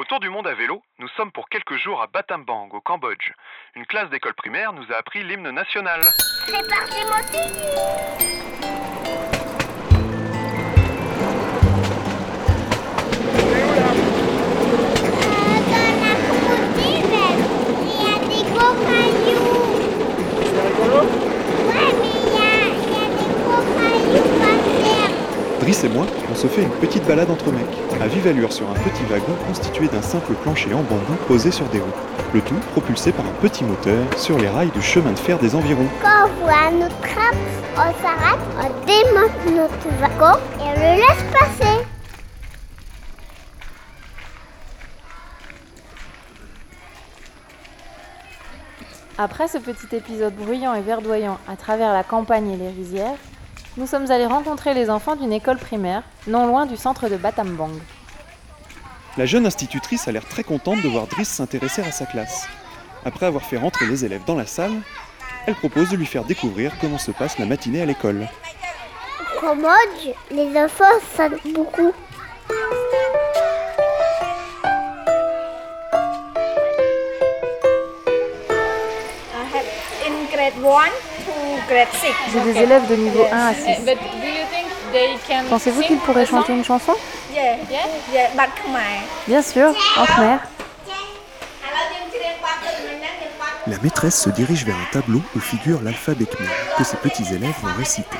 Autour du monde à vélo, nous sommes pour quelques jours à Battambang, au Cambodge. Une classe d'école primaire nous a appris l'hymne national. C'est parti, Driss et moi, on se fait une petite balade entre mecs, à vive allure sur un petit wagon constitué d'un simple plancher en bambou posé sur des roues. Le tout propulsé par un petit moteur sur les rails du chemin de fer des environs. Quand on voit notre trappe, on s'arrête, on démonte notre wagon et on le laisse passer. Après ce petit épisode bruyant et verdoyant à travers la campagne et les rizières, nous sommes allés rencontrer les enfants d'une école primaire, non loin du centre de Battambang. La jeune institutrice a l'air très contente de voir Driss s'intéresser à sa classe. Après avoir fait rentrer les élèves dans la salle, elle propose de lui faire découvrir comment se passe la matinée à l'école. Cambodge, les enfants savent beaucoup. In grade 1 to grade 6. J'ai des élèves de niveau 1 à 6. But do you think they can Pensez-vous sing qu'ils pourraient chanter une chanson? Yeah, yeah, yeah, but khmer. Bien sûr, en khmer. La maîtresse se dirige vers un tableau où figure l'alphabet khmer que ses petits élèves vont réciter.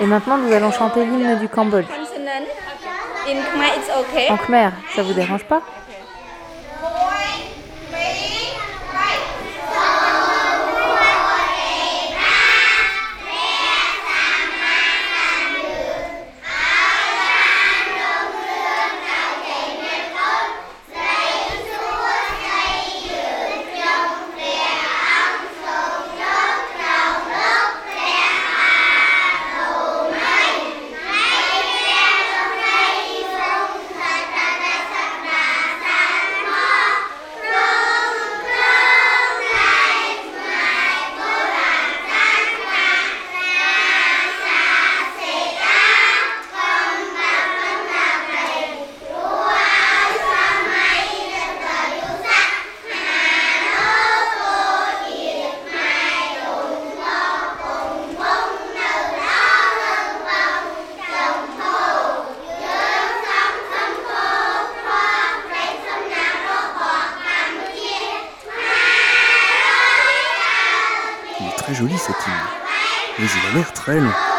Et maintenant, nous allons chanter l'hymne du Cambodge. En khmer, ça vous dérange pas? Très joli cet hymne, mais il a l'air très long.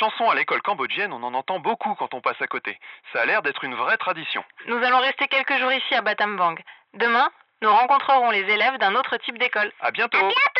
Chansons à l'école cambodgienne, on en entend beaucoup quand on passe à côté. Ça a l'air d'être une vraie tradition. Nous allons rester quelques jours ici à Battambang. Demain, nous rencontrerons les élèves d'un autre type d'école. À bientôt À bientôt